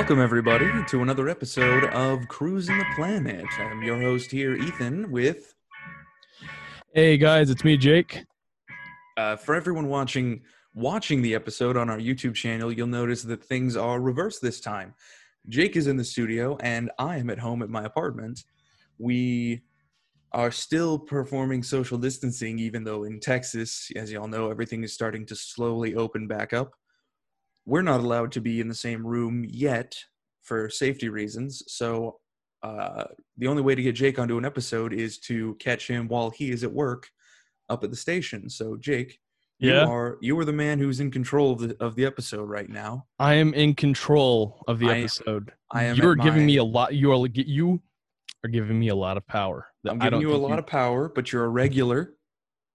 Welcome, everybody, to another episode of Cruising the Planet. I'm your host here, Ethan, with, Hey guys, it's me, Jake. uh, for everyone watching watching the episode on our YouTube channel, you'll notice that things are reversed this time. Jake is in the studio, and I am at home at my apartment. We are still performing social distancing, even though in Texas, as y'all know, everything is starting to slowly open back up. We're not allowed to be in the same room yet for safety reasons. So, uh, the only way to get Jake onto an episode is to catch him while he is at work up at the station. So, Jake, Yeah. you are you are the man who's in control of the of the episode right now. I am in control of the I- episode. I am You're giving my- me a lot. You are you are giving me a lot of power. I'm giving you a lot of power, but you're a regular,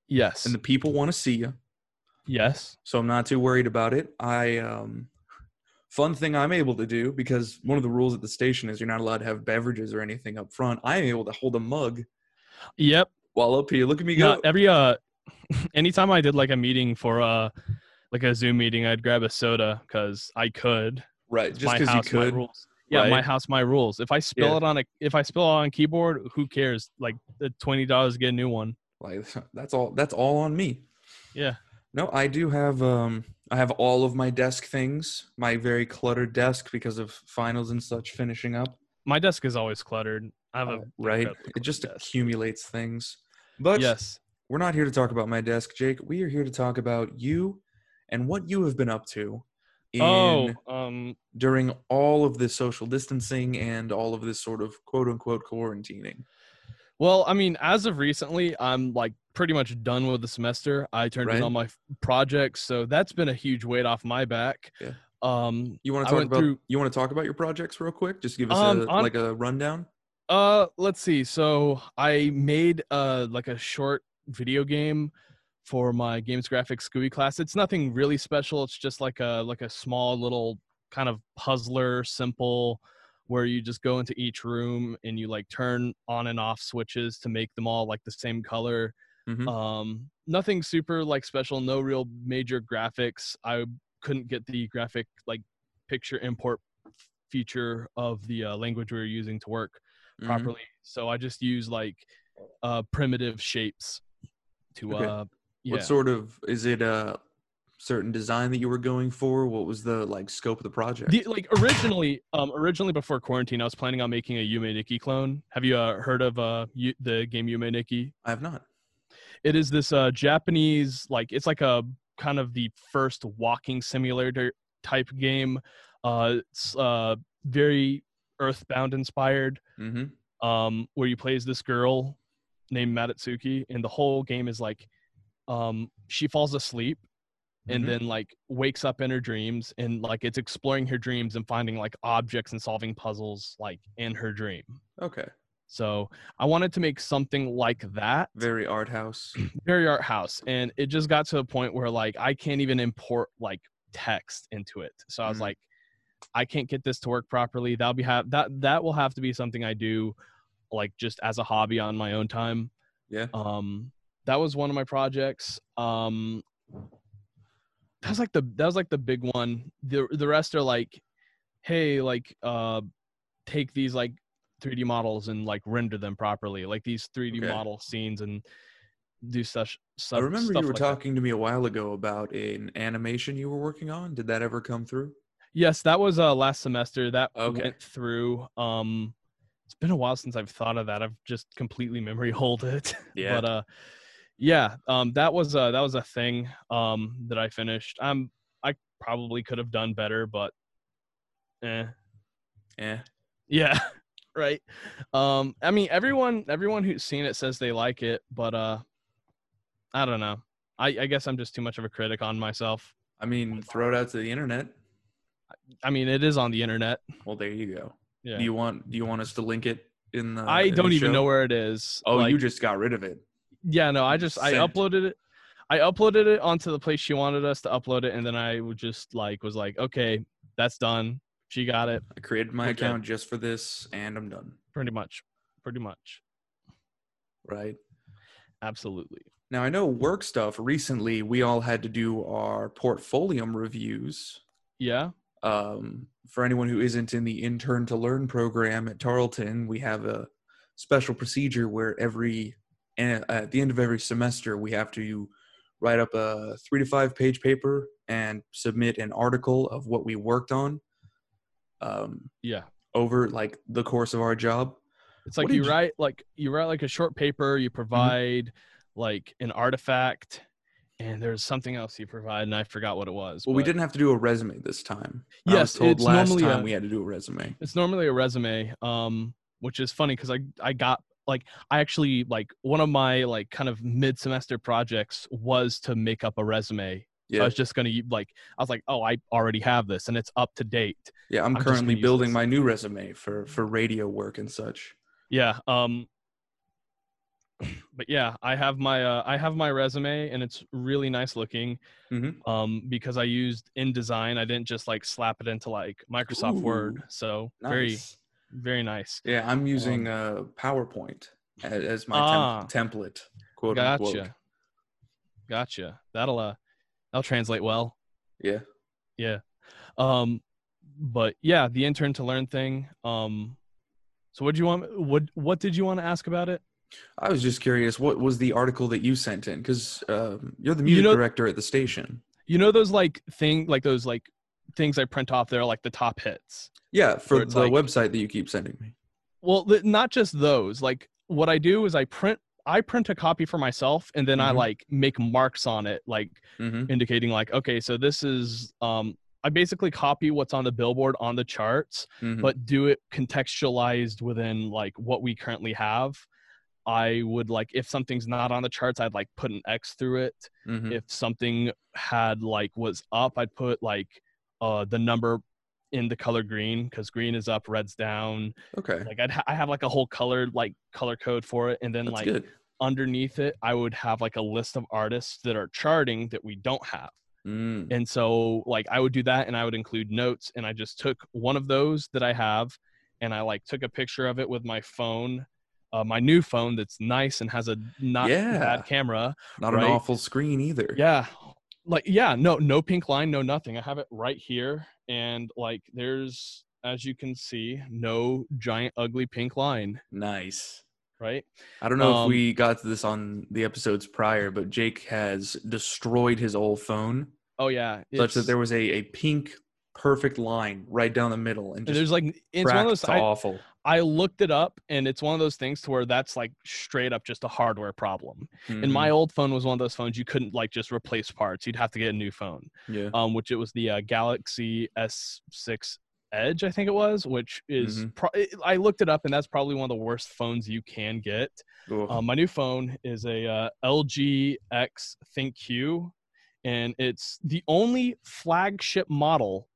yes, and the people want to see you. Yes. so I'm not too worried about it. I um fun thing I'm able to do because one of the rules at the station is you're not allowed to have beverages or anything up front. I am able to hold a mug Yep. while up here. Look at me go. Every uh, anytime I did like a meeting for uh, like a Zoom meeting, I'd grab a soda because I could. right, It's just because you house, my could. rules. Yeah, my house, my rules. If I spill Yeah. it on a, if I spill it on keyboard, who cares? Like the twenty dollars get a new one. Like that's all. That's all on me. Yeah. No, I do have um I have all of my desk things, my very cluttered desk because of finals and such finishing up. My desk is always cluttered. I have a Uh, right, it just desk. accumulates things. But yes. we're not here to talk about my desk, Jake. We are here to talk about you and what you have been up to in Oh, um, during all of this social distancing and all of this sort of quote unquote quarantining. Well, I mean, as of recently, I'm like pretty much done with the semester. I turned in all my f- projects, so that's been a huge weight off my back. Yeah. Um, You want to talk about through- you want to talk about your projects real quick? Just give us Um, a on- like a rundown. uh, let's see. So I made uh like a short video game for my games graphics GUI class. It's nothing really special. It's just like a like a small little kind of puzzler, simple, where you just go into each room and you like turn on and off switches to make them all like the same color. Mhm. Um, nothing super like special. No real major graphics. I couldn't get the graphic like picture import feature of the uh, language we were using to work Mhm. properly. So I just use like uh, primitive shapes to Okay. uh, yeah. What sort of is it a certain design that you were going for? What was the like scope of the project? The, like originally, um, originally before quarantine, I was planning on making a Yume Nikki clone. Have you uh, heard of uh Yu- the game Yume Nikki? I have not. It is this uh Japanese like it's like a kind of the first walking simulator type game. Uh, it's uh very Earthbound inspired. Mm-hmm. um, where you play as this girl named Madotsuki, and the whole game is like, um, she falls asleep and Mhm. then like wakes up in her dreams, and like it's exploring her dreams and finding like objects and solving puzzles like in her dream. Okay. So I wanted to make something like that, Very art house. very art house, and it just got to a point where like I can't even import like text into it. So I was Mm. like, I can't get this to work properly. That'll be have that that will have to be something I do like just as a hobby on my own time. Yeah. Um that was one of my projects. Um that was like the that was like the big one. The the rest are like, hey, like uh take these like 3D models and like render them properly. Like these 3D Okay. model scenes and do such stuff. I remember stuff you were like that. talking to me a while ago about an animation you were working on. Did that ever come through? Yes, that was uh last semester. That Okay. went through. Um it's been a while since I've thought of that. I've just completely memory hold it. Yeah. but uh yeah, um that was uh that was a thing um that I finished. i'm I probably could have done better, but eh. Yeah. Yeah. right. Um I mean everyone everyone who's seen it says they like it, but uh I don't know. I, I guess I'm just too much of a critic on myself. I mean, throw it out to the internet. I mean it is on the internet. Well, there you go. Yeah. Do you want Do you want us to link it in the? I in don't even show? know where it is. Oh, Like, you just got rid of it. Yeah, no, I just I uploaded it. I uploaded it onto the place she wanted us to upload it, and then I would just like was like, okay, that's done. She got it, I created my We're account just for this, and I'm done. pretty much, pretty much, Right. absolutely. Now I know work stuff. Recently, we all had to do our portfolio reviews. Yeah, Um, for anyone who isn't in the intern to learn program at Tarleton, we have a special procedure where every eh, at the end of every semester we have to write up a three to five page paper and submit an article of what we worked on um, Yeah. over like the course of our job. It's like you you- write like you write like a short paper, Mm-hmm. you provide like an artifact, and there's something else you provide, and I forgot what it was. Well, we didn't have to do a resume this time. I was Yes, told it's last normally time a- we had to do a resume. It's normally a resume, um, which is funny because I I got like I actually like one of my like kind of mid semester projects was to make up a resume. Yeah, I was just gonna like I was like, oh, I already have this and it's up to date. yeah. I'm, I'm currently building my new resume for for radio work and such. Yeah. Um but yeah, I have my uh I have my resume and it's really nice looking. Mhm. Um because I used InDesign. I didn't just like slap it into like Microsoft Word. So Nice. very nice. Yeah, I'm using uh, PowerPoint as, as my Ah. temp- template. Quote unquote. Gotcha. Gotcha. That'll uh that'll translate well. Yeah. Yeah. Um but yeah, the intern to learn thing. Um so what do you want what what did you want to ask about it? I was just curious, what was the article that you sent in? Because um, you're the You music know- director at the station. You know those like thing like those like things I print off there like the top hits. Yeah, for the like- website that you keep sending me. Well, not just those. Like what I do is I print I print a copy for myself and then I Mhm. like make marks on it like hmm indicating like okay, so this is um I basically copy what's on the billboard on the charts hmm but do it contextualized within like what we currently have. I would like if something's not on the charts, I'd like put an X through it. hmm If something had like was up, I'd put like uh the number in the color green because green is up, red's down. Okay, Like I'd ha- I have like a whole colored like color code for it, and then that's like good. underneath it, I would have like a list of artists that are charting that we don't have. Mm. And so like I would do that and I would include notes and I just took one of those that I have and I like took a picture of it with my phone, uh, my new phone that's nice and has a not Yeah. bad camera. Not right. an awful screen either. Yeah. Like yeah, no no pink line, no nothing. I have it right here and like there's as you can see, no giant ugly pink line, Nice. right? I don't know if Um, we got to this on the episodes prior, but Jake has destroyed his old phone Oh yeah. such that there was a, a pink perfect line right down the middle and and just there's like it's one of those I, awful. I looked it up and it's one of those things to where that's like straight up just a hardware problem. And Mhm. my old phone was one of those phones you couldn't like just replace parts. You'd have to get a new phone. yeah. Um, which it was the uh, Galaxy S6 Edge, I think it was, which is Mhm. pro- I looked it up and that's probably one of the worst phones you can get. Um, my new phone is a uh, LG X ThinQ, and it's the only flagship model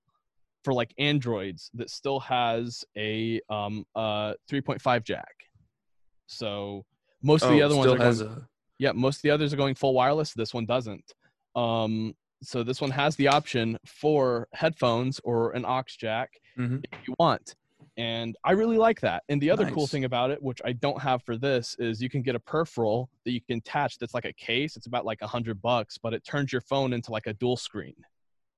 for like Androids that still has a um uh 3.5 jack. So most of the Oh, other ones are going, a yeah, most of the others are going full wireless. This one doesn't. Um, so this one has the option for headphones or an aux jack Mhm. if you want. And I really like that. And the other cool thing about it, which I don't have for this, is you can get a peripheral that you can attach that's like a case. It's about like a hundred bucks, but it turns your phone into like a dual screen.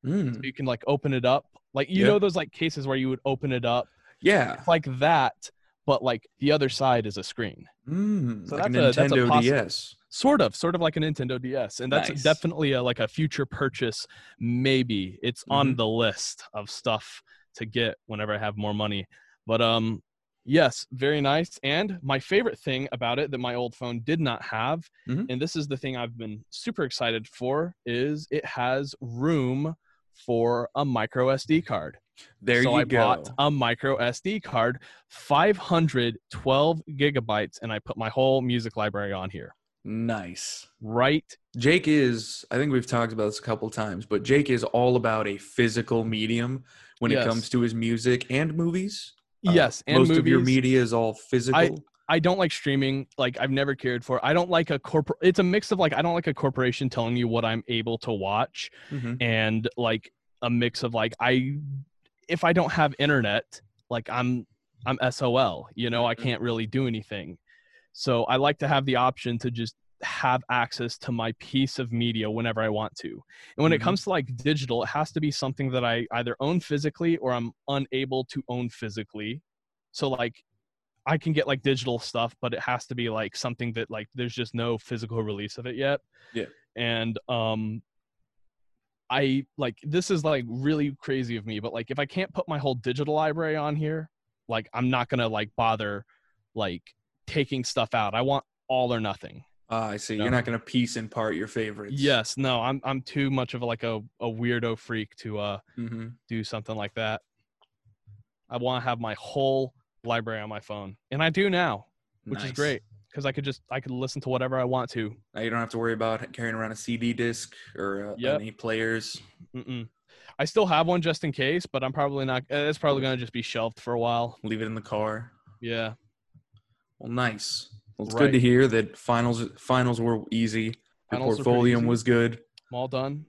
Mm. You can like open it up. Like you Yeah. know those like cases where you would open it up. Yeah. It's like that, but like the other side is a screen. Mm. So like that's a- that's a Nintendo DS. Sort of, sort of like a Nintendo DS. And that's Nice. definitely a, like a future purchase. Maybe it's Mm-hmm. on the list of stuff to get whenever I have more money. But um, yes, very nice. And my favorite thing about it that my old phone did not have, Mhm. and this is the thing I've been super excited for, is it has room for a micro SD card. There so you I go. bought a micro SD card, 512 gigabytes, and I put my whole music library on here. nice. Right Jake is, I think we've talked about this a couple times, but Jake is all about a physical medium when Yes. it comes to his music and movies. Uh, yes, and most movies. of your media is all physical. I don't like streaming. Like I've never cared for. it. I don't like a corporate. It's a mix of like I don't like a corporation telling you what I'm able to watch, Mhm. and like a mix of like I, if I don't have internet, like I'm I'm SOL. You know, I Mhm. can't really do anything. So I like to have the option to just have access to my piece of media whenever I want to. And when Mhm. it comes to like digital, it has to be something that I either own physically or I'm unable to own physically. So like I can get like digital stuff, but it has to be like something that like there's just no physical release of it yet. Yeah. And um I like this is like really crazy of me, but like if I can't put my whole digital library on here, like I'm not gonna like bother like taking stuff out. I want all or nothing. Ah, I see. No. You're not going to piece and part your favorites. Yes, no, I'm I'm too much of a, like a, a weirdo freak to uh hmm do something like that. I want to have my whole library on my phone, and I do now, which is great because I could just I could listen to whatever I want to. Now you don't have to worry about carrying around a CD disc or uh, Yep. any players. Mm-mm. I still have one just in case, but I'm probably not. uh, It's probably gonna just be shelved for a while. Leave it in the car. Yeah, Well, nice. Well, it's Right. good to hear that finals finals were easy. Your Finals were portfolio easy. was good, I'm all done.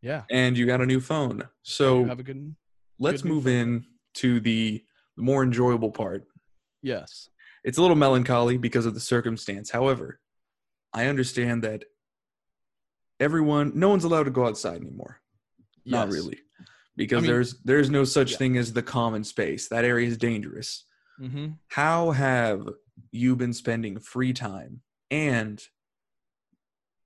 Yeah. and you got a new phone. So have a good. let's good move in to the more enjoyable part. Yes. It's a little melancholy because of the circumstance. However, I understand that everyone, no one's allowed to go outside anymore. Not really, because mean- there's there's no such Yeah. thing as the common space. That area is dangerous. Mm-hmm. How have you been spending free time? And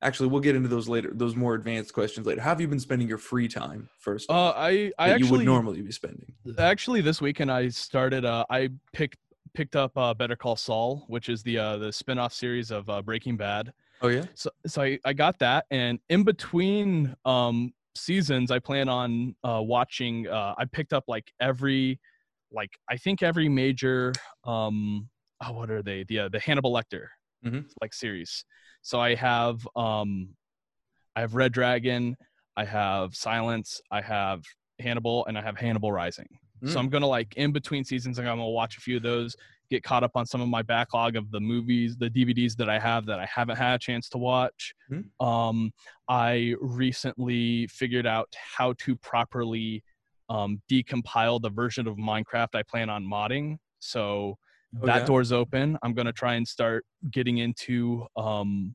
actually, we'll get into those later. Those more advanced questions later. How have you been spending your free time first? Uh, I I that you would actually normally be spending. actually this weekend I started. Uh, I picked picked up uh, Better Call Saul, which is the uh, the spin-off series of uh, Breaking Bad. Oh yeah. So so I, I got that, and in between um seasons, I plan on uh, watching. Uh, I picked up like every like I think every major um oh, what are they the uh, the Hannibal Lecter Mhm. like series. So I have um I have Red Dragon, I have Silence, I have Hannibal, and I have Hannibal Rising. So Mm. I'm gonna like in between seasons, I'm gonna watch a few of those, get caught up on some of my backlog of the movies, the DVDs that I have that I haven't had a chance to watch. Mhm. Um, I recently figured out how to properly um, decompile the version of Minecraft I plan on modding. So Oh, that yeah? door's open. I'm gonna try and start getting into um,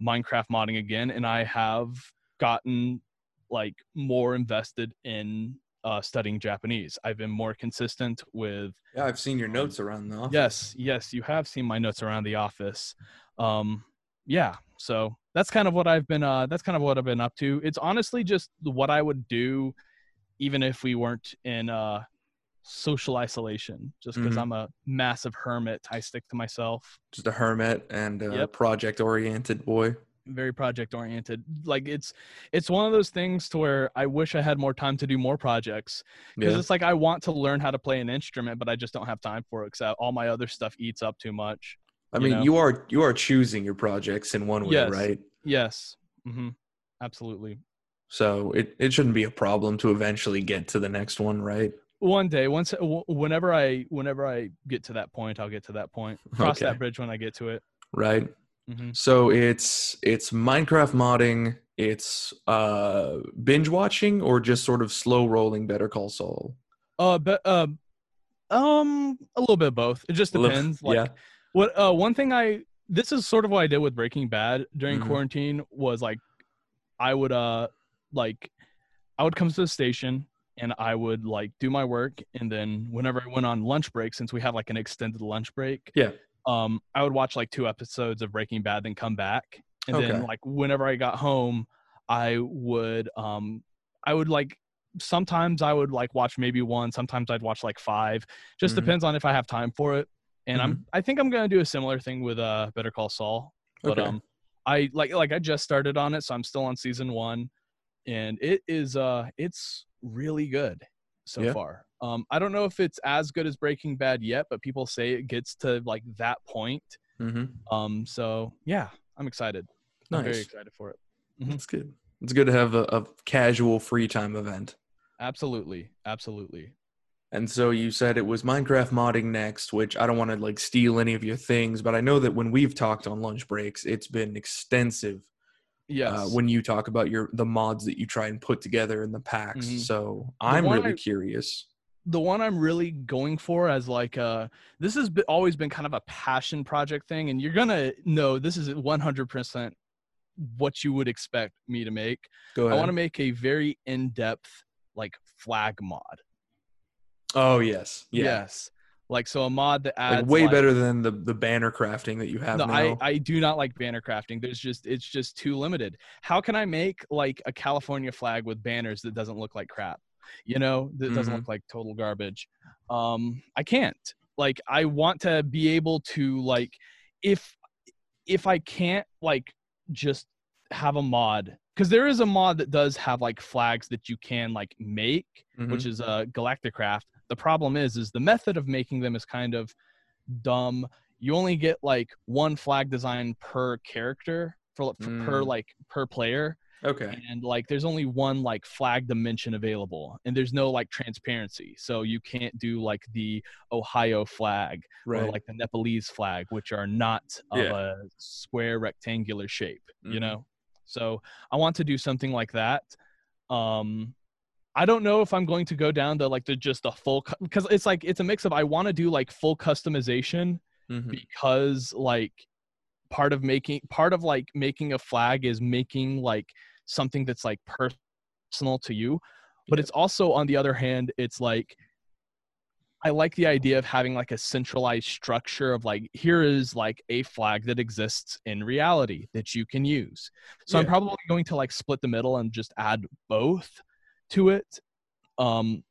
Minecraft modding again, and I have gotten like more invested in uh, studying Japanese. I've been more consistent with Yeah, I've seen your notes around the office. Yes, yes, you have seen my notes around the office. Um, yeah, so that's kind of what I've been. Uh, that's kind of what I've been up to. It's honestly just what I would do, even if we weren't in uh, social isolation. Just because Mhm. I'm a massive hermit, I stick to myself. Just a hermit and a Yep. project oriented boy. Very project oriented. Like it's it's one of those things to where I wish I had more time to do more projects because Yeah. it's like I want to learn how to play an instrument, but I just don't have time for it because all my other stuff eats up too much. I you mean, know? you are you are choosing your projects in one way, Yes. right? Yes. hmm Absolutely. So it, it shouldn't be a problem to eventually get to the next one, right? One day, once, w- whenever I, whenever I get to that point, I'll get to that point. Cross Okay. that bridge when I get to it. Right. hmm So it's it's Minecraft modding, it's uh binge watching or just sort of slow rolling Better Call Saul. Uh, but uh, um, a little bit of both. It just depends. Like, yeah. what? Uh, one thing I this is sort of what I did with Breaking Bad during Mhm. quarantine was like, I would uh, like, I would come to the station and I would like do my work, and then whenever I went on lunch break, since we have like an extended lunch break, Yeah. um, I would watch like two episodes of Breaking Bad, then come back, and Okay. then like whenever I got home, I would um, I would like sometimes I would like watch maybe one, sometimes I'd watch like five. Just Mhm. depends on if I have time for it. And I'm I think I'm gonna do a similar thing with uh Better Call Saul. But Okay. um I like like I just started on it, so I'm still on season one. And it is uh it's really good so Yeah. far. Um I don't know if it's as good as Breaking Bad yet, but people say it gets to like that point. Mm-hmm. Um so yeah, I'm excited. I'm very Nice. excited for it. That's good. It's good to have a, a casual free time event. Absolutely. Absolutely. And so you said it was Minecraft modding next, which I don't want to like steal any of your things, but I know that when we've talked on lunch breaks, it's been extensive. Yes. Uh, when you talk about your the mods that you try and put together in the packs, Mhm. so I'm really I- curious. the one I'm really going for as like uh this has been, always been kind of a passion project thing, and you're gonna know this is 100 percent what you would expect me to make. Go ahead. I want to make a very in-depth like flag mod. oh yes, yeah, Yes. Like so a mod that adds like way like- better than the the banner crafting that you have No, now. I, I do not like banner crafting. There's just it's just too limited. How can I make like a California flag with banners that doesn't look like crap? You know, that doesn't Mhm. look like total garbage. Um, I can't. Like I want to be able to like if if I can't like just have a mod because there is a mod that does have like flags that you can like make Mhm. which is uh, Galacticraft. The problem is, is the method of making them is kind of dumb. You only get like one flag design per character for, for per Mm. like per player, okay, and like there's only one like flag dimension available, and there's no like transparency, so you can't do like the Ohio flag right. or like the Nepalese flag, which are not of a square rectangular shape, you Mhm. know? So I want to do something like that. Um, I don't know if I'm going to go down to like the just the full because it's like it's a mix of I want to do like full customization Mhm. because like part of making part of like making a flag is making like something that's like personal to you but Yeah. it's also on the other hand it's like i like the idea of having like a centralized structure of like here is like a flag that exists in reality that you can use so i'm probably going to like split the middle and just add both to it um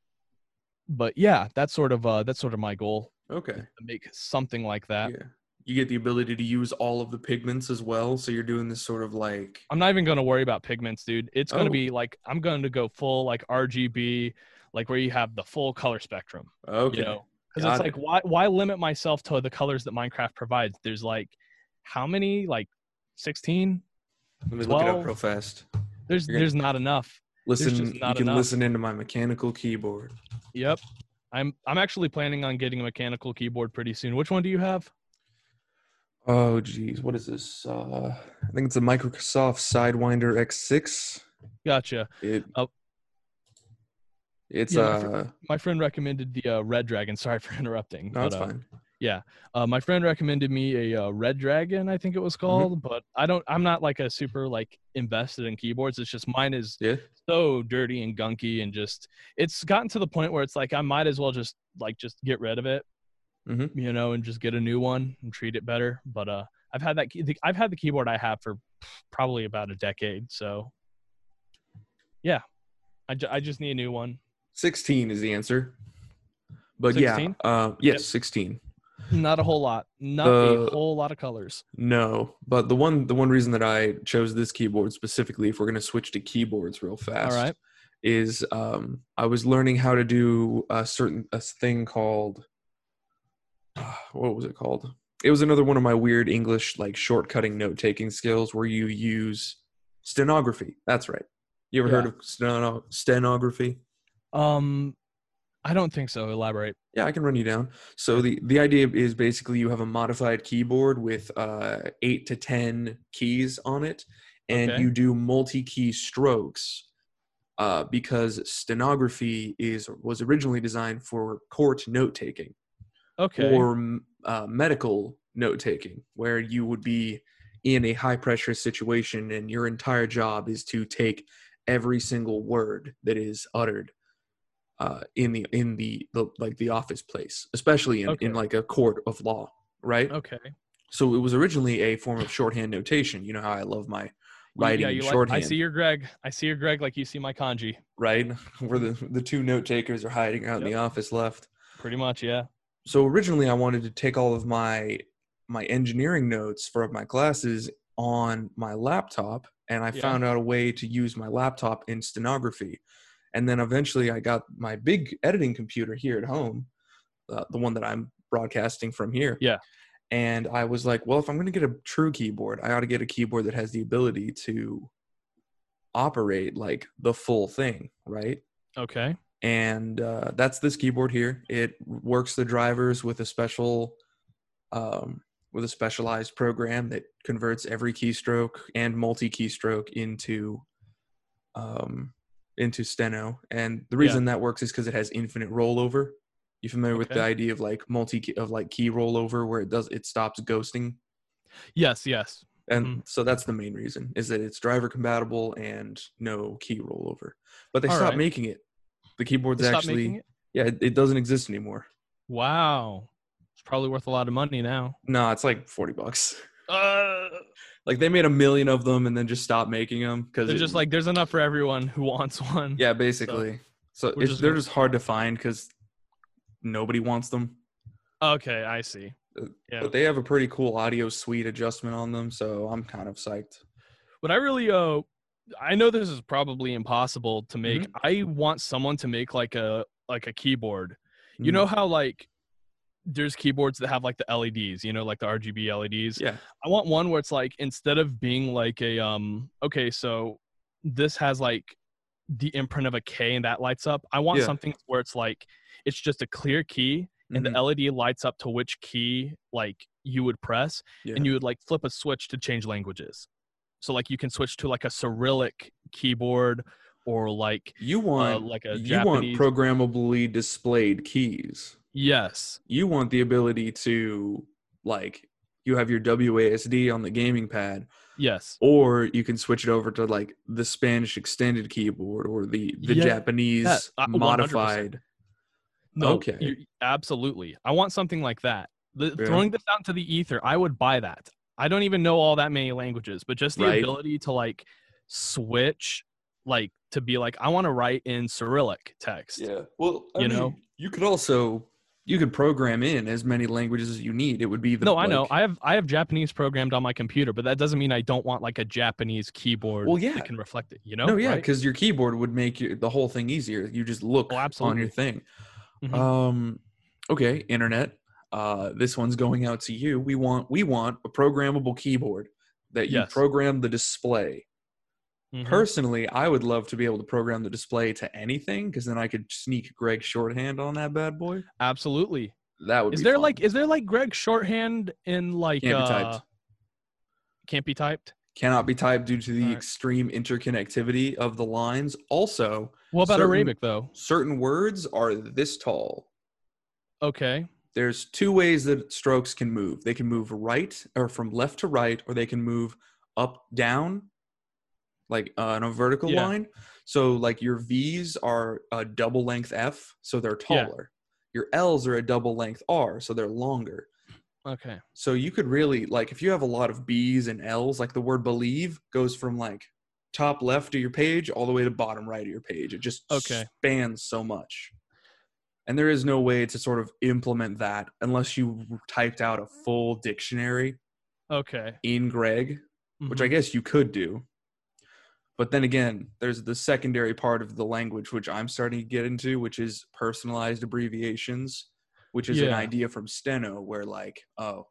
but yeah that's sort of uh that's sort of my goal Okay. to make something like that Yeah. You get the ability to use all of the pigments as well, so you're doing this sort of like I'm not even going to worry about pigments, dude. It's going to Oh. be like I'm going to go full like RGB, like where you have the full color spectrum. okay. You know, because it's like why why limit myself to the colors that Minecraft provides? There's like how many? Like 16? Let me look it up real fast. There's You're gonna- there's not enough. Listen, you can enough. listen into my mechanical keyboard. Yep. I'm I'm actually planning on getting a mechanical keyboard pretty soon. Which one do you have? Oh geez, what is this? Uh, I think it's a Microsoft Sidewinder X6. Gotcha. It. Oh. It's Yeah, my uh. My friend recommended the uh, Redragon. Sorry for interrupting. No, but, uh, fine. Uh, my friend recommended me a uh, Redragon i think it Mm-hmm. was called but i don't i'm not like a super like invested in keyboards it's just mine is Yeah. so dirty and gunky and just it's gotten to the point where it's like i might as well just like just get rid of it Mhm. you know and just get a new one and treat it better but uh i've had that key- i've had the keyboard i have for probably about a decade so yeah i, ju- I just need a new one 16 is the answer. But 16? yeah, uh, yes, Yep. 16. Not a whole lot not The- a whole lot of colors No, but the one the one reason that I chose this keyboard specifically, if we're gonna switch to keyboards real fast, all right is um, I was learning how to do a certain a thing called what was it called? It was another one of my weird English like shortcutting note taking skills where you use stenography. That's right. You ever heard of steno- stenography? um i don't think so elaborate Yeah, I can run you down. So the the idea is basically you have a modified keyboard with uh, eight to ten keys on it, and Okay. you do multi-key strokes. Uh, because stenography is was originally designed for court note taking okay or uh, medical note taking, where you would be in a high pressure situation and your entire job is to take every single word that is uttered uh, in the in the, the like the office place, especially in, Okay. in like a court of law, right? okay So it was originally a form of shorthand notation. You know how I love my writing yeah, you like, shorthand, I see your Gregg. I see your Gregg like you see my kanji. right? Where the the two note takers are hiding out in the office left. Pretty much, yeah. so originally I wanted to take all of my my engineering notes for my classes on my laptop and I Yeah. found out a way to use my laptop in stenography. And then eventually I got my big editing computer here at home, uh, the one that I'm broadcasting from here. Yeah. And I was like, well, if I'm going to get a true keyboard, I ought to get a keyboard that has the ability to operate like the full thing, right? Okay. and uh, that's this keyboard here. It works the drivers with a special, um, with a specialized program that converts every keystroke and multi keystroke into, um, into Steno, and the Yeah. reason that works is because it has infinite rollover. You familiar with the idea of like multi of like key rollover where it does it stops ghosting, Yes, yes. and Mhm. so that's the main reason is that it's driver compatible and no key rollover. But they All stopped right. making it. The keyboard's They actually it? yeah, it, it doesn't exist anymore. Wow. It's probably worth a lot of money now. No, it's like forty bucks. Uh, Like they made a million of them and then just stopped making them because they're just like, there's enough for everyone who wants one. yeah, basically. So, it's, just they're gonna- just hard to find because nobody wants them. Okay, I see. Uh, Yeah. But they have a pretty cool audio suite adjustment on them, so I'm kind of psyched. What I really uh I know this is probably impossible to make. Mm-hmm. I want someone to make like a like a keyboard. You Mm. know how like there's keyboards that have like the LEDs, you know, like the RGB LEDs. Yeah. I want one where it's like instead of being like a um okay, so this has like the imprint of a K and that lights up. I want Yeah. something where it's like it's just a clear key and Mhm. the LED lights up to which key like you would press Yeah. and you would like flip a switch to change languages. So like you can switch to like a Cyrillic keyboard or like you uh, want like a you want programmably displayed keys. Yes. You want the ability to like you have your WASD on the gaming pad, Yes. or you can switch it over to like the Spanish extended keyboard or the the Yeah, Japanese uh, modified. No, Okay. you- absolutely. I want something like that. The, Yeah. Throwing this out into the ether, I would buy that. I don't even know all that many languages, but just the Right. ability to like switch, like to be like, I want to write in Cyrillic text. Yeah. Well, I You mean, know? you could also you could program in as many languages as you need. It would be the no, I know. I have I have Japanese programmed on my computer, but that doesn't mean I don't want like a Japanese keyboard Well, yeah. that can reflect it. You know? no, yeah, right? because your keyboard would make your, the whole thing easier. You just look Oh, on your thing. Mhm. Um, okay, internet. Uh, this one's going out to you. We want we want a programmable keyboard that you Yes. program the display. Mhm. Personally, I would love to be able to program the display to anything because then I could sneak Gregg shorthand on that bad boy. Absolutely. That would Is be there fun. like is there like Gregg shorthand in like Can't be uh, typed. Can't be typed. cannot be typed due to the Alright. extreme interconnectivity of the lines. Also, What about Certain- Arabic though? certain words are this tall. Okay. There's two ways that strokes can move. They can move right or from left to right, or they can move up down, like uh, on a vertical Yeah. line. So, like your V's are a double length F, so they're Yeah. taller. Your L's are a double length R, so they're longer. Okay. So you could really like if you have a lot of B's and L's, like the word believe goes from like top left of your page all the way to bottom right of your page. It just Okay. spans so much. And there is no way to sort of implement that unless you typed out a full dictionary Okay. in Gregg, which I Mhm. guess you could do. But then again, there's the secondary part of the language which I'm starting to get into, which is personalized abbreviations, which is an idea from Steno where like, oh,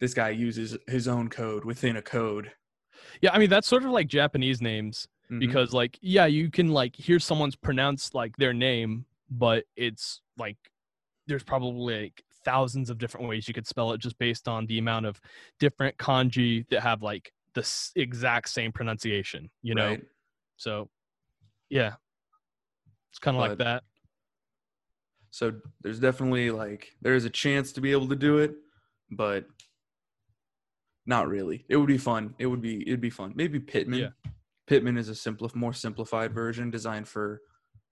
this guy uses his own code within a code. yeah, I mean that's sort of like Japanese names Mhm. because like yeah, you can like hear someone's pronounce like their name, but it's like there's probably like thousands of different ways you could spell it just based on the amount of different kanji that have like the s- exact same pronunciation, you know. Right. So yeah. It's kind of like that. So there's definitely like there is a chance to be able to do it, but not really. It would be fun. It would be it'd be fun. Maybe Pitman. Yeah. Pitman is a simple, more simplified version designed for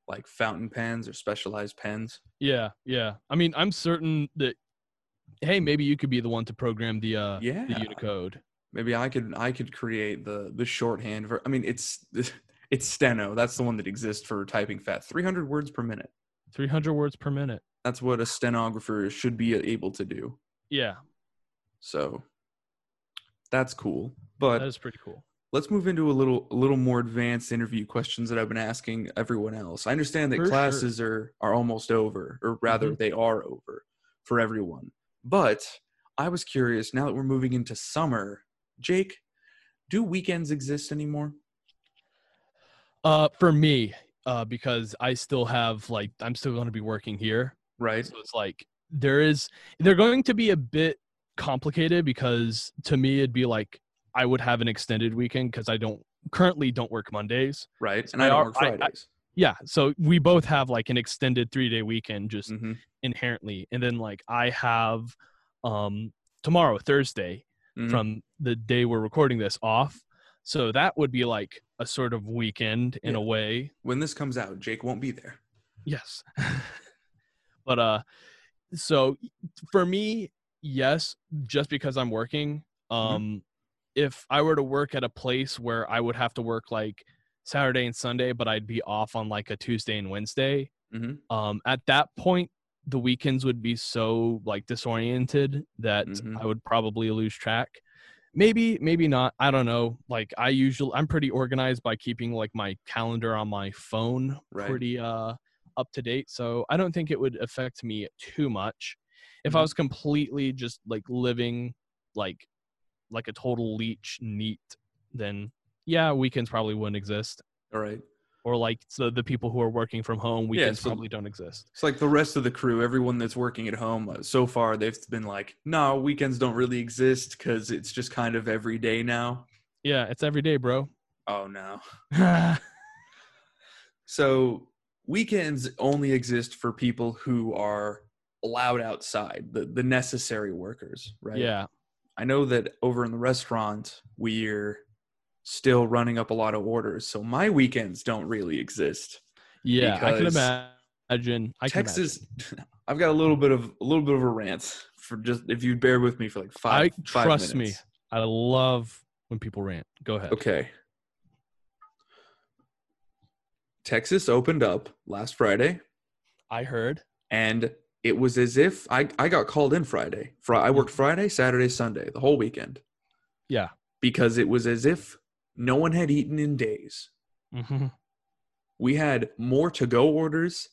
like fountain pens or specialized pens. Yeah, yeah. I mean, I'm certain that hey, maybe you could be the one to program the uh Yeah. the Unicode. Maybe I could I could create the the shorthand ver- I mean it's it's steno. That's the one that exists for typing fast. 300 words per minute. 300 words per minute. That's what a stenographer should be able to do. Yeah, So that's cool. But that is pretty cool. let's move into a little a little more advanced interview questions that I've been asking everyone else. I understand that For sure. classes are are almost over, or rather Mhm. they are over for everyone. But I was curious now that we're moving into summer, Jake, do weekends exist anymore? Uh, for me, uh, because I still have like I'm still going to be working here, Right. so it's like there is they're going to be a bit complicated because to me it'd be like I would have an extended weekend because I don't currently don't work Mondays. right? So And I I don't are- work I- I- Fridays. Yeah, so we both have like an extended three day weekend just hmm inherently, and then like I have um tomorrow Thursday Mhm. from the day we're recording this off. So that would be like a sort of weekend in Yeah. a way. When this comes out, Jake won't be there. Yes. but uh so for me, yes, just because I'm working, um if I were to work at a place where I would have to work like Saturday and Sunday, but I'd be off on like a Tuesday and Wednesday, Mhm. um at that point the weekends would be so like disoriented that Mhm. I would probably lose track. Maybe, maybe not. I don't know. Like I usually I'm pretty organized by keeping like my calendar on my phone Right. pretty uh up to date. So I don't think it would affect me too much. If I Mhm. was completely just like living like like a total leech NEET, then yeah, weekends probably wouldn't exist. All right. Or like so the people who are working from home, weekends so- probably don't exist. It's like the rest of the crew, everyone that's working at home uh, so far, they've been like, no, weekends don't really exist because it's just kind of every day now. Yeah, it's every day, bro. Oh, no. So weekends only exist for people who are allowed outside, the, the necessary workers, right? Yeah. I know that over in the restaurant, we're still running up a lot of orders. So my weekends don't really exist. Yeah, I can imagine. I can Texas, I've got a little bit of a little bit of a rant for just if you bear with me for like five. I five trust me. I love when people rant. Go ahead. Okay. Texas opened up last Friday, I heard. and it was as if I, I got called in Friday. Fri- I worked mm. Friday, Saturday, Sunday, the whole weekend, Yeah. because it was as if no one had eaten in days. hmm We had more to go orders.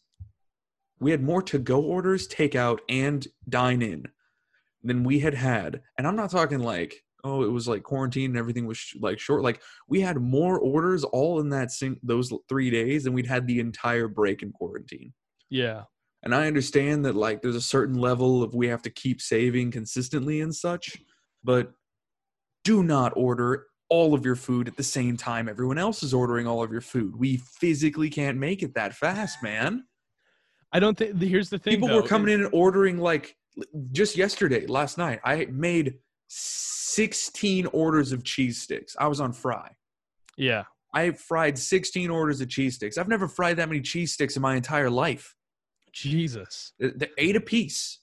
We had more to go orders, takeout, and dine in than we had had. And I'm not talking like, oh, it was like quarantine and everything was sh- like short. Like we had more orders all in that sing- those three days than we'd had the entire break in quarantine. Yeah. And I understand that like there's a certain level of we have to keep saving consistently and such, but do not order all of your food at the same time everyone else is ordering all of your food. We physically can't make it that fast, man. I don't think. Here's the thing. People though, were coming in and ordering like just yesterday, last night. I made 16 orders of cheese sticks. I was on fry. Yeah. I fried 16 orders of cheese sticks. I've never fried that many cheese sticks in my entire life. Jesus. They're eight a piece.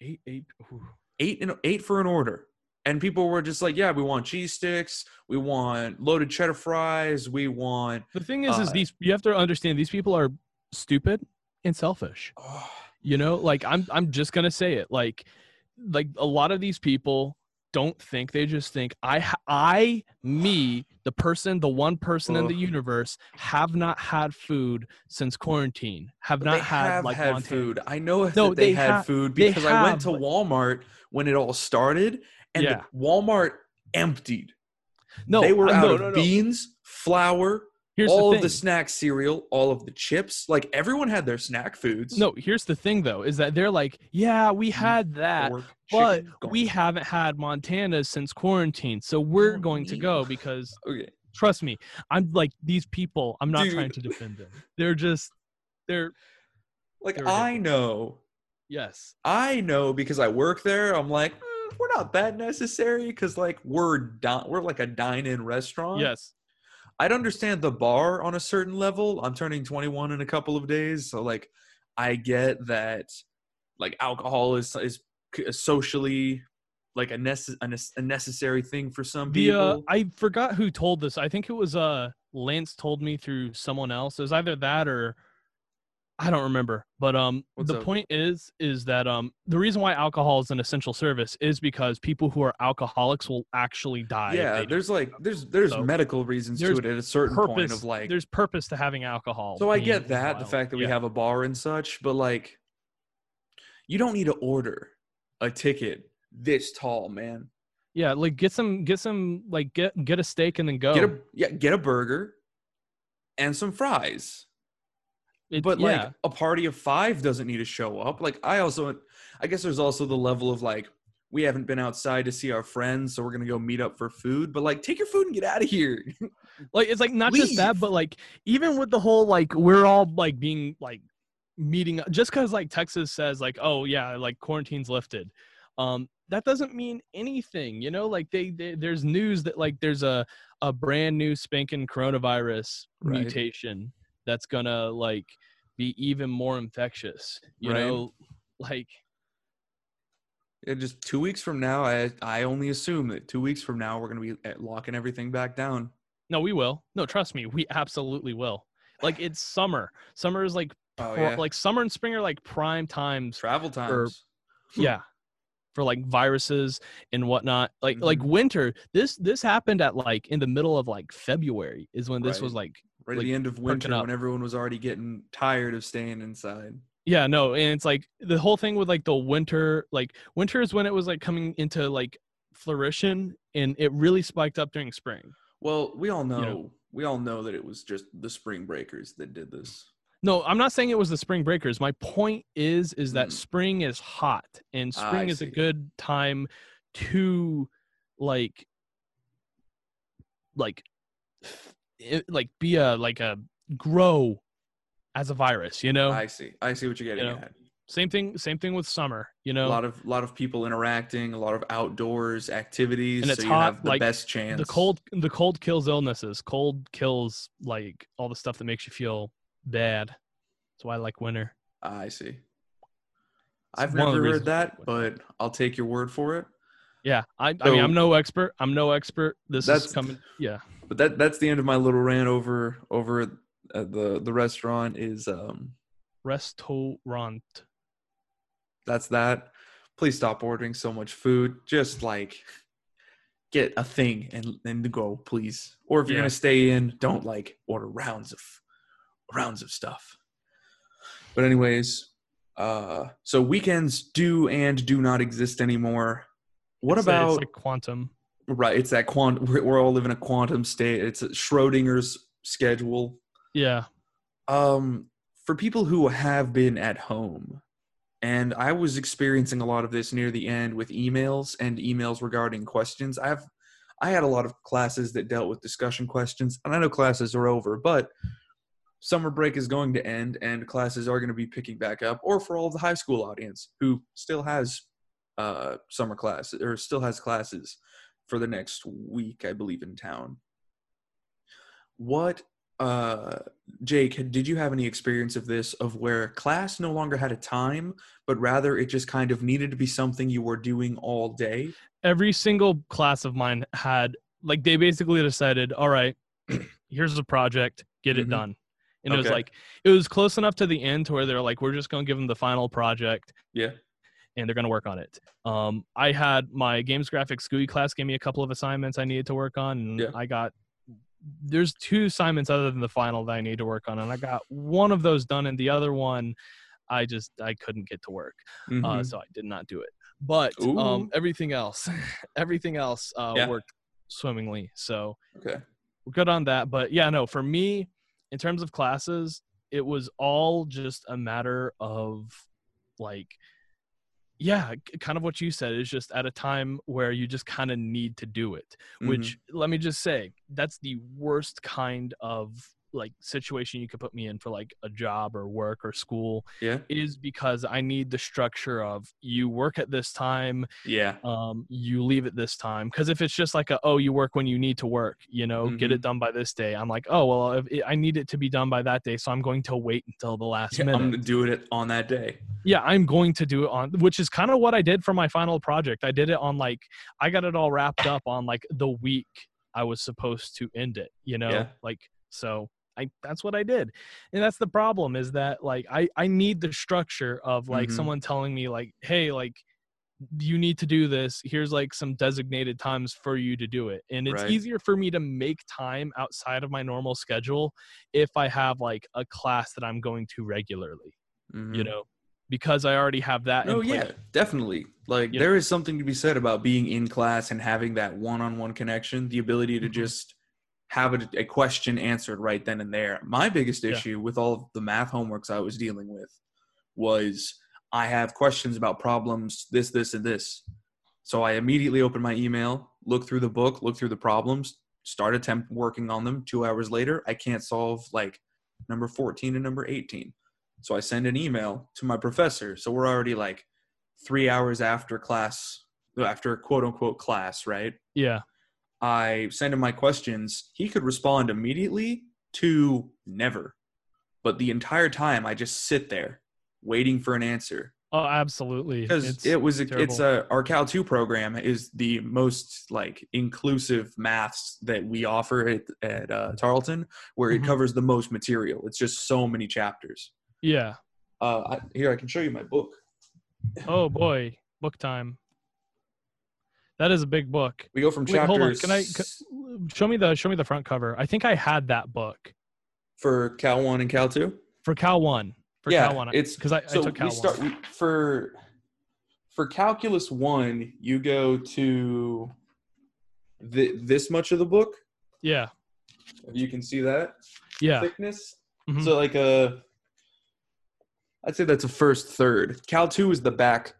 Eight. Eight. ooh. eight and eight for an order and people were just like yeah we want cheese sticks we want loaded cheddar fries we want The thing is, is Uh, these you have to understand these people are stupid and selfish. oh, You know, like I'm I'm just gonna say it. Like like a lot of these people don't think they just think I I me the person the one person in the universe have not had food since quarantine have but not had have like had food i know No, that they, they had ha- food because i went to walmart when it all started and Yeah. walmart emptied no they were out no, of no, no. beans flour Here's all the of the snack cereal all of the chips like everyone had their snack foods no here's the thing though is that they're like yeah we had that but we haven't had Montana since quarantine, so we're going to go because okay trust me, I'm like these people. I'm not Dude. trying to defend them. They're just, they're like They're i know yes, I know because I work there. I'm like, "Mm, we're not that necessary because like we're di- we're like a dine-in restaurant. yes, I'd understand the bar on a certain level. I'm turning 21 in a couple of days, so like I get that like alcohol is is socially like a, necess- a, nece- a necessary thing for some the people. uh, I forgot who told this. I think it was uh Lance told me through someone else. It was either that or I don't remember. But um, What's the up? point is, is that um, the reason why alcohol is an essential service is because people who are alcoholics will actually die. yeah, there's like there's there's So, medical reasons to it at a certain purpose point of like there's purpose to having alcohol. So I get that the fact that we Yeah. have a bar and such, but like, you don't need to order a ticket this tall, man. yeah, like get some get some like get get a steak and then go. Get a yeah, get a burger and some fries. It- But yeah, like a party of five doesn't need to show up. Like I also, I guess there's also the level of like we haven't been outside to see our friends, so we're gonna go meet up for food. But like, take your food and get out of here. like it's like not just that but like even with the whole like we're all like being like meeting just because like texas says like oh yeah like quarantine's lifted um that doesn't mean anything you know like they, they there's news that like there's a a brand new spanking coronavirus Right. mutation that's gonna like be even more infectious you Right. know like Yeah, just two weeks from now, I I only assume that two weeks from now we're gonna be locking everything back down. no we will no trust me we absolutely will like it's summer summer is like Oh pro- like summer and spring are like prime times travel times. yeah for like viruses and whatnot like like Mhm. winter this this happened at like in the middle of like february is when this was like right like, at the end of winter when everyone was already getting tired of staying inside. yeah no and it's like the whole thing with like the winter like winter is when it was like coming into like flourishing and it really spiked up during spring Well, we all know, know. we all know that it was just the spring breakers that did this. no i'm not saying it was the spring breakers my point is is that Mm. spring is hot and spring I is a good time to like like it, like be a like a grow as a virus you know I see. I see what you're getting know, at. same thing same thing with summer you know, A lot of lot of people interacting, a lot of outdoors activities, And it's so you hot, have the like, best chance. the cold the cold kills illnesses cold kills like all the stuff that makes you feel bad that's why i like winter I see. It's I've one of the never heard that, but I'll take your word for it. Yeah i i mean i'm no expert i'm no expert this is coming yeah But that that's the end of my little rant over over the the restaurant is um restaurant that's that. Please stop ordering so much food. Just like get a thing and and go, please. Or if you're Yeah. gonna stay in, don't like order rounds of rounds of stuff. But anyways, uh so weekends do and do not exist anymore. What It's a- about it's like quantum right? It's that quant. We're, we're all living a quantum state. It's a Schrodinger's schedule. yeah Um, for people who have been at home, and I was experiencing a lot of this near the end with emails and emails regarding questions. I've I had a lot of classes that dealt with discussion questions, and I know classes are over, but summer break is going to end, and classes are going to be picking back up. Or for all of the high school audience who still has uh, summer class or still has classes for the next week, I believe, in town. What uh Jake, did you have any experience of this of where class no longer had a time, but rather it just kind of needed to be something you were doing all day? every single class of mine had like they basically decided all right here's a project get it Mhm. done and it was like it was close enough to the end to where they're like we're just going to give them the final project Yeah. And they're going to work on it um i had my games graphics GUI class gave me a couple of assignments i needed to work on and Yeah. i got there's two assignments other than the final that i need to work on and i got one of those done and the other one i just i couldn't get to work uh, Mhm. so I did not do it. But um, everything else, everything else uh, Yeah. worked swimmingly. So okay. we're good on that. But yeah, no, for me, in terms of classes, it was all just a matter of like, yeah, kind of what you said is just at a time where you just kind of need to do it. Mm-hmm. Which let me just say, that's the worst kind of like situation you could put me in for like a job or work or school Yeah. is because I need the structure of you work at this time, Yeah. um, you leave at this time. Because if it's just like a oh you work when you need to work, you know, get Mm-hmm. it done by this day. I'm like oh well if it, I need it to be done by that day, so I'm going to wait until the last Yeah, I'm doing it on that day. yeah, I'm going to do it on which is kind of what I did for my final project. I did it on like I got it all wrapped up on like the week I was supposed to end it. You know, Yeah. like so. I, that's what I did. And that's the problem is that like I, I need the structure of like Mhm. someone telling me like, hey, like you need to do this. Here's like some designated times for you to do it. And it's Right. easier for me to make time outside of my normal schedule if I have like a class that I'm going to regularly, you Mhm. know, because I already have that. Oh yeah, definitely. Like You there is something to be said about being in class and having that one-on-one connection, the ability to Mhm. just have a, a question answered right then and there. My biggest Yeah. issue with all of the math homeworks I was dealing with was I have questions about problems this, this, and this. So I immediately open my email, look through the book, look through the problems, start attempt working on them. Two hours later, I can't solve like number 14 and number 18. So I send an email to my professor. So we're already like three hours after class, after quote unquote class, right? Yeah. I send him my questions. He could respond immediately to never. But the entire time, I just sit there waiting for an answer Oh, absolutely. because It's it was terrible. it's a our cal 2 program is the most like inclusive maths that we offer at, at uh, tarleton where Mhm. it covers the most material it's just so many chapters yeah. uh I, here i can show you my book Oh boy, book time. That is a big book. we go from Wait, hold on. Can I c- show me the show me the front cover? I think I had that book for cal 1 and cal 2 for Cal One. For yeah Cal One, it's because I, I so took Cal we start One. we, for for calculus 1 you go to the, this much of the book Yeah, if you can see that yeah, thickness. Mhm. So like a, I'd say that's a first third. Cal two is the back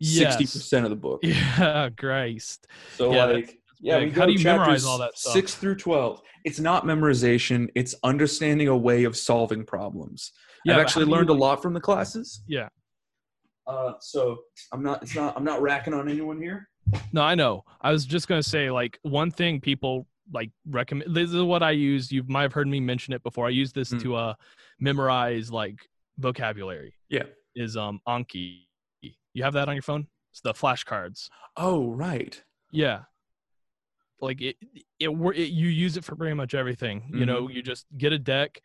sixty yes. percent of the book. Yeah, Christ. So Yeah, like yeah, we big. How do you memorize all that stuff? Six through twelve. It's not memorization. It's understanding a way of solving problems. Yeah, I've actually do you, learned a lot from the classes. Yeah. Uh, so I'm not. It's not. I'm not racking on anyone here. No, I know. I was just gonna say like one thing people like recommend. This is what I use. You might have heard me mention it before. I use this Mm. to uh memorize like vocabulary. Yeah. Is um Anki. You have that on your phone? It's the flashcards. Oh right. Yeah. Like it, it, it, you use it for pretty much everything. You know, Mm-hmm. you just get a deck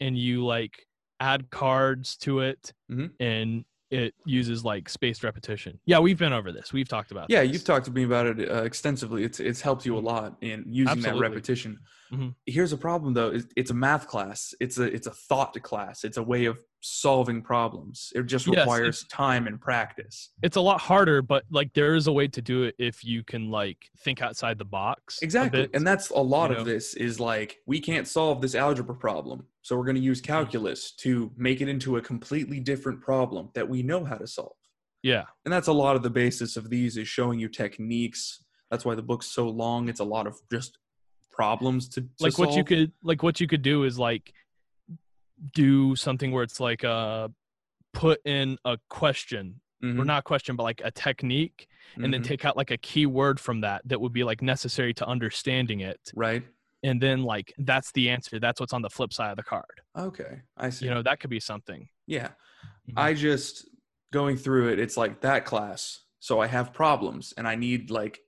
and you like add cards to it Mhm. and it uses like spaced repetition. Yeah, we've been over this. We've talked about Yeah, this. you've talked to me about it uh, extensively. It's it's helped you a lot in using Absolutely. that repetition. Mhm. Here's a problem though: it's a math class. It's a it's a thought class. It's a way of solving problems. It just Yes, requires time and practice. it's a lot harder, but like there is a way to do it if you can like think outside the box. Exactly, and that's a lot you of know? this is like we can't solve this algebra problem, so we're going to use Mm-hmm. calculus to make it into a completely different problem that we know how to solve. yeah, and that's a lot of the basis of these is showing you techniques that's why the book's so long it's a lot of just problems to, to like what you could like what you could do is like do something where it's like uh put in a question. Or Mhm, not question but like a technique and then mhm, take out like a key word from that that would be like necessary to understanding it. Right. And then like that's the answer. That's what's on the flip side of the card. Okay. I see. You know that could be something. Yeah. Mhm. i just going through it it's like that class. So i have problems and i need like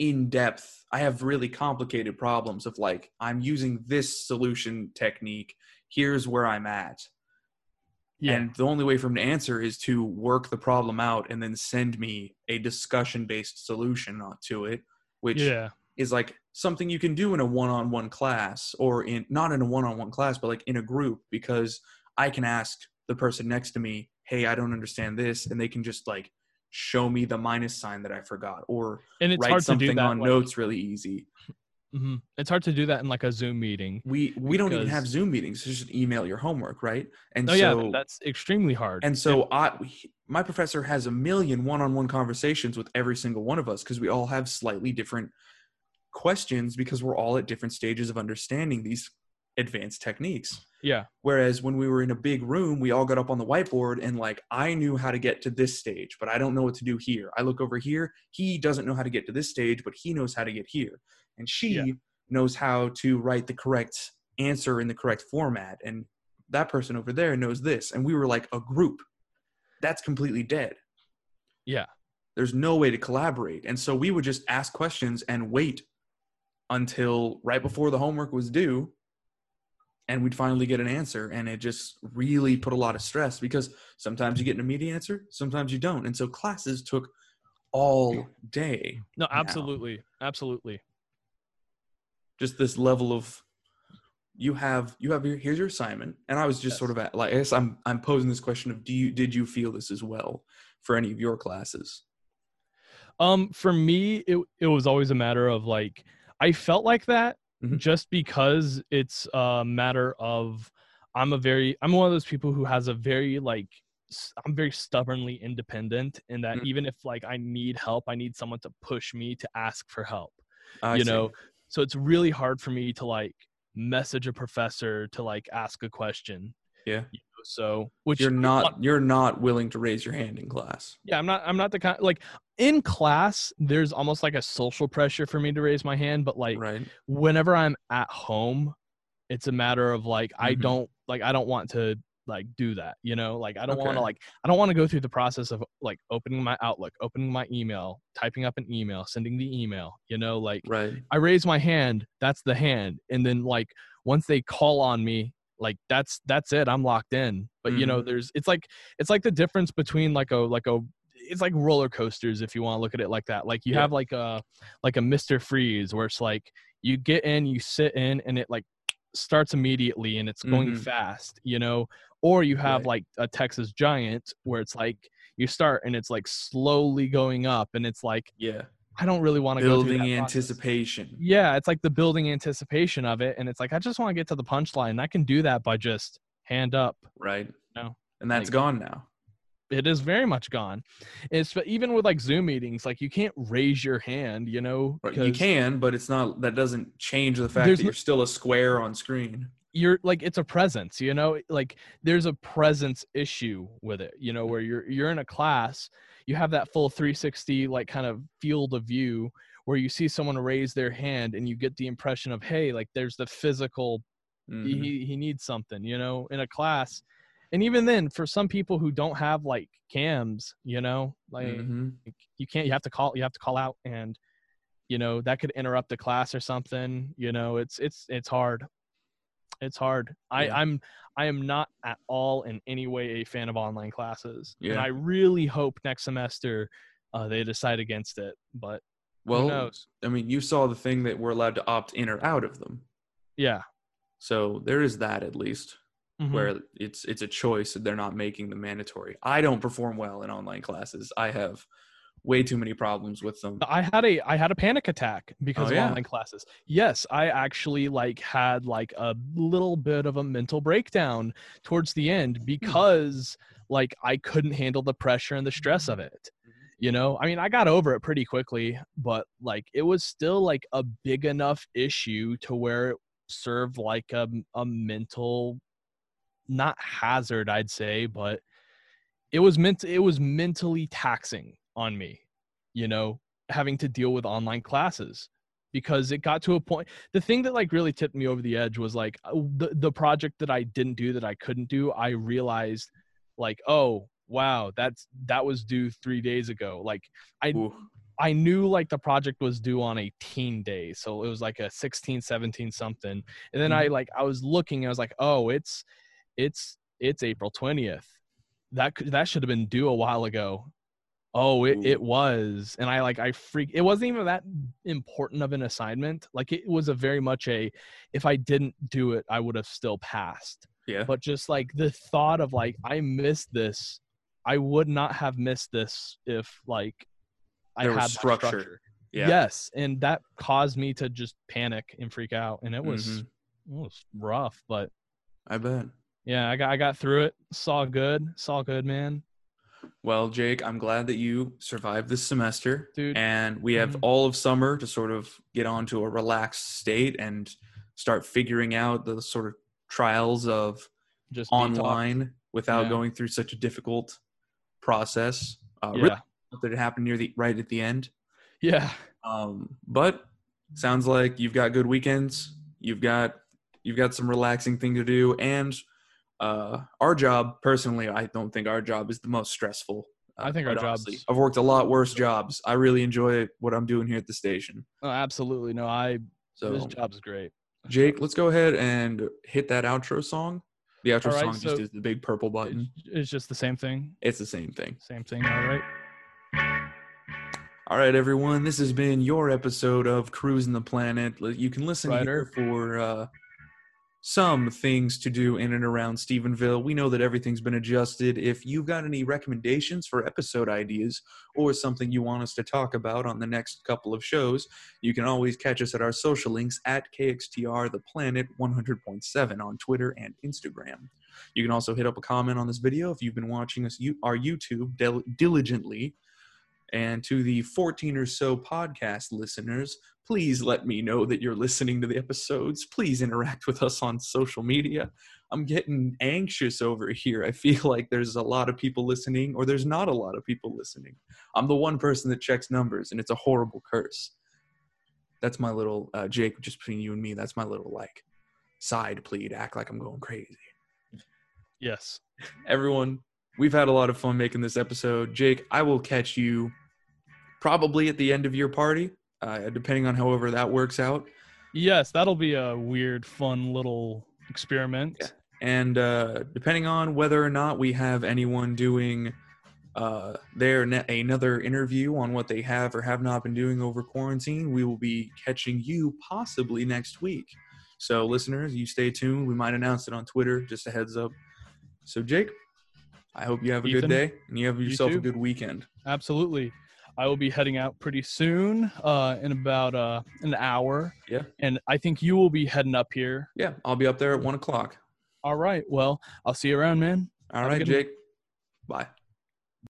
in depth i have really complicated problems of like i'm using this solution technique. Here's where i'm at. Yeah. And the only way for him to answer is to work the problem out and then send me a discussion based solution to it, which yeah. is like something you can do in a one on one class or in not in a one on one class, but like in a group because I can ask the person next to me, Hey, I don't understand this. And they can just like show me the minus sign that I forgot or and it's write hard to do something that on like- notes really easy. Mhm. it's hard to do that in like a zoom meeting We we don't even have Zoom meetings. It's just email your homework, right? And oh so yeah that's extremely hard And so I, he- my professor has a million one-on-one conversations with every single one of us because we all have slightly different questions because we're all at different stages of understanding these advanced techniques. yeah Whereas when we were in a big room, we all got up on the whiteboard and like I knew how to get to this stage, but I don't know what to do here. I look over here, he doesn't know how to get to this stage, but he knows how to get here. And she Yeah. knows how to write the correct answer in the correct format. And that person over there knows this. And we were like a group. That's completely dead. yeah There's no way to collaborate. And so we would just ask questions and wait until right before the homework was due and we'd finally get an answer and it just really put a lot of stress because sometimes you get an immediate answer sometimes you don't. And so classes took all day no now. absolutely. Absolutely. Just this level of you have you have your here's your assignment. And i was just Yes. sort of at like i guess i'm i'm posing this question of do you did you feel this as well for any of your classes? Um, for me, it it was always a matter of like I felt like that Mhm. just because it's a matter of I'm a very I'm one of those people who has a very like I'm very stubbornly independent in that Mm. even if like I need help, I need someone to push me to ask for help. I you see. know, so it's really hard for me to like message a professor to like ask a question. Yeah. So which you're not you're not willing to raise your hand in class. yeah, I'm not I'm not the kind like in class there's almost like a social pressure for me to raise my hand, but like right. whenever I'm at home, it's a matter of like I Mhm. don't like I don't want to like do that, you know? Like I don't want to like I don't want to go through the process of like opening my Outlook, opening my email, typing up an email, sending the email, you know, like Right. I raise my hand, that's the hand. And then like once they call on me, like that's that's it. I'm locked in. But you know, Mhm. there's it's like it's like the difference between like a like a it's like roller coasters if you want to look at it like that. Like you Yeah. have like a like a Mr. Freeze where it's like you get in, you sit in and it like starts immediately and it's going Mhm. fast, you know? Or you have Right. like a Texas Giant where it's like you start and it's like slowly going up and it's like Yeah. I don't really want to Building that process. anticipation. Yeah, it's like the building anticipation of it, and it's like I just want to get to the punchline. and I can do that by just hand up. Right. No. And that's Like- gone now. It is very much gone. It's but even with like Zoom meetings, like you can't raise your hand, you know, You can, but it's not. That doesn't change the fact that you're still a square on screen. you're like it's a presence, you know, like there's a presence issue with it, you know, where you're you're in a class, you have that full 360 like kind of field of view where you see someone raise their hand and you get the impression of hey, like there's the physical Mhm. he he needs something you know in a class and even then for some people who don't have like cams you know like Mhm. you can't you have to call you have to call out and you know that could interrupt the class or something you know it's it's it's hard it's hard i Yeah. i'm i am not at all in any way a fan of online classes and i really hope next semester uh, they decide against it but Well, knows? I mean, you saw the thing that we're allowed to opt in or out of them. yeah So there is that at least, Mhm. where it's it's a choice. and They're not making them mandatory. I don't perform well in online classes. I have way too many problems with them. I had a I had a panic attack because Oh, of yeah. online classes. Yes, I actually like had like a little bit of a mental breakdown towards the end Hmm. because like I couldn't handle the pressure and the stress of it. Mhm. You know, I mean, I got over it pretty quickly, but like it was still like a big enough issue to where it served like a a mental not hazard, I'd say, but it was meant it was mentally taxing on me you know having to deal with online classes because it got to a point the thing that like really tipped me over the edge was like uh, the, the project that i didn't do that i couldn't do i realized like oh wow that's that was due three days ago. Like I- Ooh. i knew like the project was due on a teen day so it was like a 16 17 something. And then i like i was looking i was like oh it's it's it's april 20th that could that should have been due a while ago oh it, it was and i like i freak it wasn't even that important of an assignment like it was a very much a if i didn't do it i would have still passed Yeah. but just like the thought of like i missed this i would not have missed this if like i There had that structure. Yeah. yes and that caused me to just panic and freak out and it was Mhm. it was rough but I bet. yeah i got i got through it saw good saw good man Well, Jake, I'm glad that you survived this semester. Dude. And we have Mhm. all of summer to sort of get onto a relaxed state and start figuring out the sort of trials of just online without Yeah. going through such a difficult process. Uh, yeah really that it happened near the right at the end. yeah Um, but sounds like you've got good weekends. You've got you've got some relaxing thing to do, and uh, our job personally, I don't think our job is the most stressful. uh, I think our honestly. job's- I've worked a lot worse jobs. I really enjoy what I'm doing here at the station. oh, absolutely no i So, this job's great Jake, let's go ahead and hit that outro song. The outro right, song just is the big purple button. it's, just the same thing It's the same thing. same thing all right All right, everyone. This has been your episode of Cruising the Planet. You can listen Ryder. here for uh, some things to do in and around Stephenville. We know that everything's been adjusted. If you've got any recommendations for episode ideas or something you want us to talk about on the next couple of shows, you can always catch us at our social links at KXTR The Planet 100.7 on Twitter and Instagram. You can also hit up a comment on this video if you've been watching us our YouTube dil- diligently. And to the 14 or so podcast listeners, please let me know that you're listening to the episodes. Please interact with us on social media. I'm getting anxious over here. I feel like there's a lot of people listening, or there's not a lot of people listening. I'm the one person that checks numbers, and it's a horrible curse. That's my little uh, Jake, just between you and me. That's my little like side plead. Act like I'm going crazy. Yes. Everyone, we've had a lot of fun making this episode. Jake, I will catch you probably at the end of your party uh, depending on however that works out. Yes, that'll be a weird, fun little experiment. Yeah. And uh, depending on whether or not we have anyone doing uh, their ne- another interview on what they have or have not been doing over quarantine, we will be catching you possibly next week. So, listeners, you stay tuned. We might announce it on Twitter. Just a heads up. So, Jake, I hope you have a Ethan, good day and you have yourself you a good weekend. Absolutely. I will be heading out pretty soon, uh, in about uh, an hour. Yeah. And I think you will be heading up here. Yeah, I'll be up there at one o'clock. All right. Well, I'll see you around, man. All Have right, Jake. Bye.